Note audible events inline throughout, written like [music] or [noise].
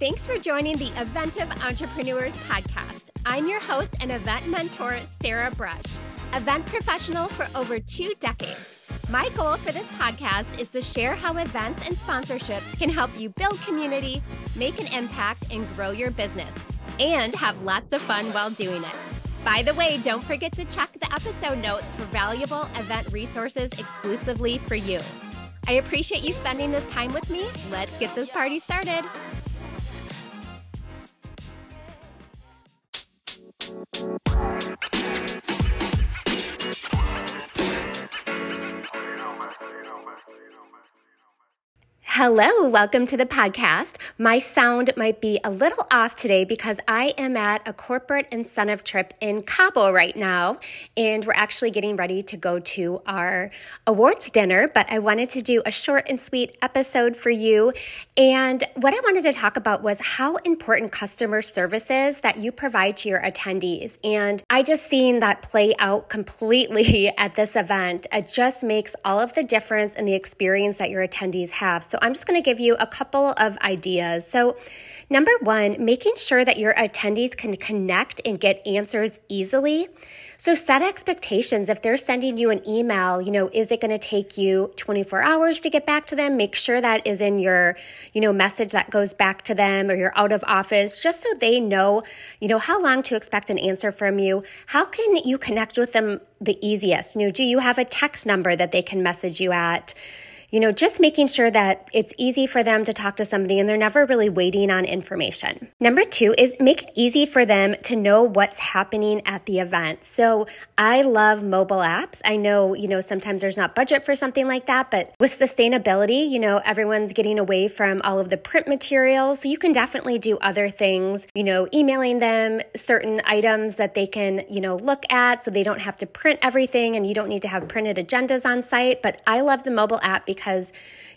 Thanks for joining the Eventive Entrepreneurs podcast. I'm your host and event mentor, Sarah Brush, event professional for over two decades. My goal for this podcast is to share how events and sponsorships can help you build community, make an impact, and grow your business, and have lots of fun while doing it. By the way, don't forget to check the episode notes for valuable event resources exclusively for you. I appreciate you spending this time with me. Let's get this party started. Hello, welcome to the podcast. My sound might be a little off today because I am at a corporate incentive trip in Cabo right now, and we're actually getting ready to go to our awards dinner. But I wanted to do a short and sweet episode for you. And what I wanted to talk about was how important customer service is that you provide to your attendees. And I just seen that play out completely [laughs] at this event. It just makes all of the difference in the experience that your attendees have. So just going to give you a couple of ideas. So, number one, making sure that your attendees can connect and get answers easily. So set expectations. If they're sending you an email, you know, is it going to take you 24 hours to get back to them? Make sure that is in your, you know, message that goes back to them or your out of office, just so they know, you know, how long to expect an answer from you. How can you connect with them the easiest? You know, do you have a text number that they can message you at? You know, just making sure that it's easy for them to talk to somebody and they're never really waiting on information. Number two is make it easy for them to know what's happening at the event. So I love mobile apps. I know, you know, sometimes there's not budget for something like that, but with sustainability, you know, everyone's getting away from all of the print materials. So you can definitely do other things, you know, emailing them certain items that they can, you know, look at so they don't have to print everything and you don't need to have printed agendas on site. But I love the mobile app because because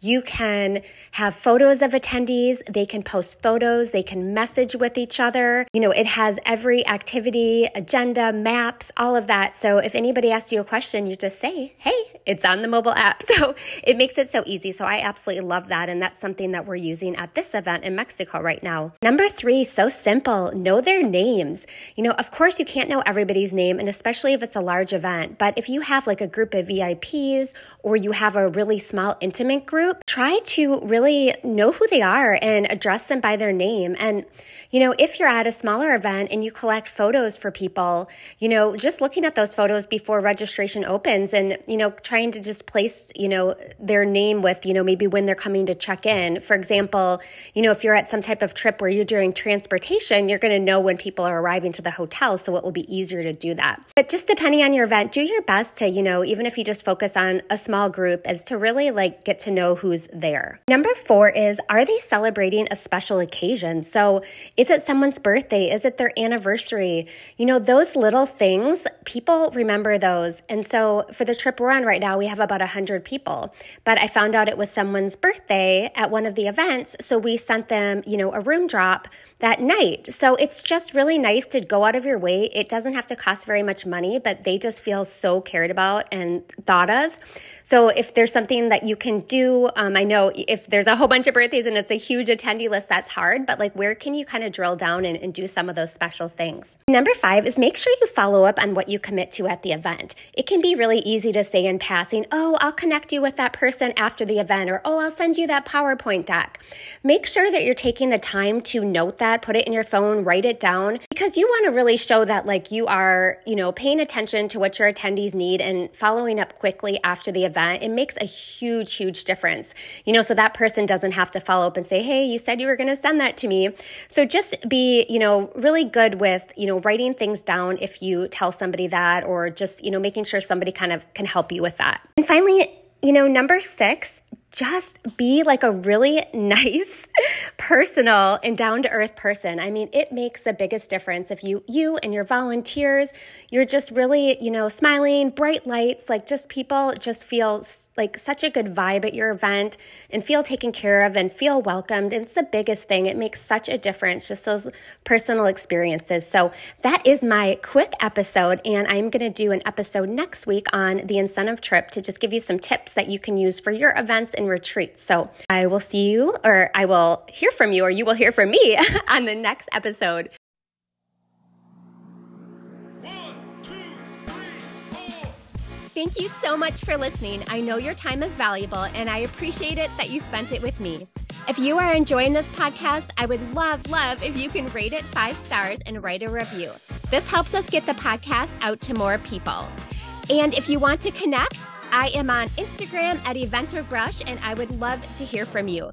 you can have photos of attendees, they can post photos, they can message with each other. You know, it has every activity, agenda, maps, all of that. So if anybody asks you a question, you just say, hey, it's on the mobile app. [laughs] So it makes it so easy. So I absolutely love that. And that's something that we're using at this event in Mexico right now. Number three, so simple know their names. You know, of course, you can't know everybody's name, and especially if it's a large event. But if you have like a group of VIPs or you have a really small, intimate group, group, try to really know who they are and address them by their name. And, you know, if you're at a smaller event and you collect photos for people, you know, just looking at those photos before registration opens and, you know, trying to just place, you know, their name with, you know, maybe when they're coming to check in. For example, you know, if you're at some type of trip where you're doing transportation, you're going to know when people are arriving to the hotel. So it will be easier to do that. But just depending on your event, do your best to, you know, even if you just focus on a small group, is to really like get to know who's there. Number four is are they celebrating a special occasion? So is it someone's birthday? Is it their anniversary? You know, those little things, people remember those. And so for the trip we're on right now, we have about 100 people. But I found out it was someone's birthday at one of the events. So we sent them, you know, a room drop that night. So it's just really nice to go out of your way. It doesn't have to cost very much money, but they just feel so cared about and thought of. So if there's something that you can do, um, I know if there's a whole bunch of birthdays and it's a huge attendee list, that's hard, but like where can you kind of drill down and, and do some of those special things? Number five is make sure you follow up on what you commit to at the event. It can be really easy to say in passing, oh, I'll connect you with that person after the event, or oh, I'll send you that PowerPoint deck. Make sure that you're taking the time to note that, put it in your phone, write it down, because you want to really show that like you are, you know, paying attention to what your attendees need and following up quickly after the event event, it makes a huge, huge huge difference. You know, so that person doesn't have to follow up and say, hey, you said you were going to send that to me. So just be, you know, really good with, you know, writing things down if you tell somebody that or just, you know, making sure somebody kind of can help you with that. And finally, you know, number six, just be like a really [laughs] nice, personal, and down to earth person. I mean, it makes the biggest difference if you you and your volunteers, you're just really, you know, smiling, bright lights, like just people just feel like such a good vibe at your event and feel taken care of and feel welcomed. And it's the biggest thing. It makes such a difference just those personal experiences. So, that is my quick episode and I'm going to do an episode next week on the incentive trip to just give you some tips that you can use for your events and retreats. So I will see you, or I will hear from you, or you will hear from me [laughs] on the next episode. Thank you so much for listening. I know your time is valuable and I appreciate it that you spent it with me. If you are enjoying this podcast, I would love, love if you can rate it five stars and write a review. This helps us get the podcast out to more people. And if you want to connect, I am on Instagram at Eventor Brush and I would love to hear from you.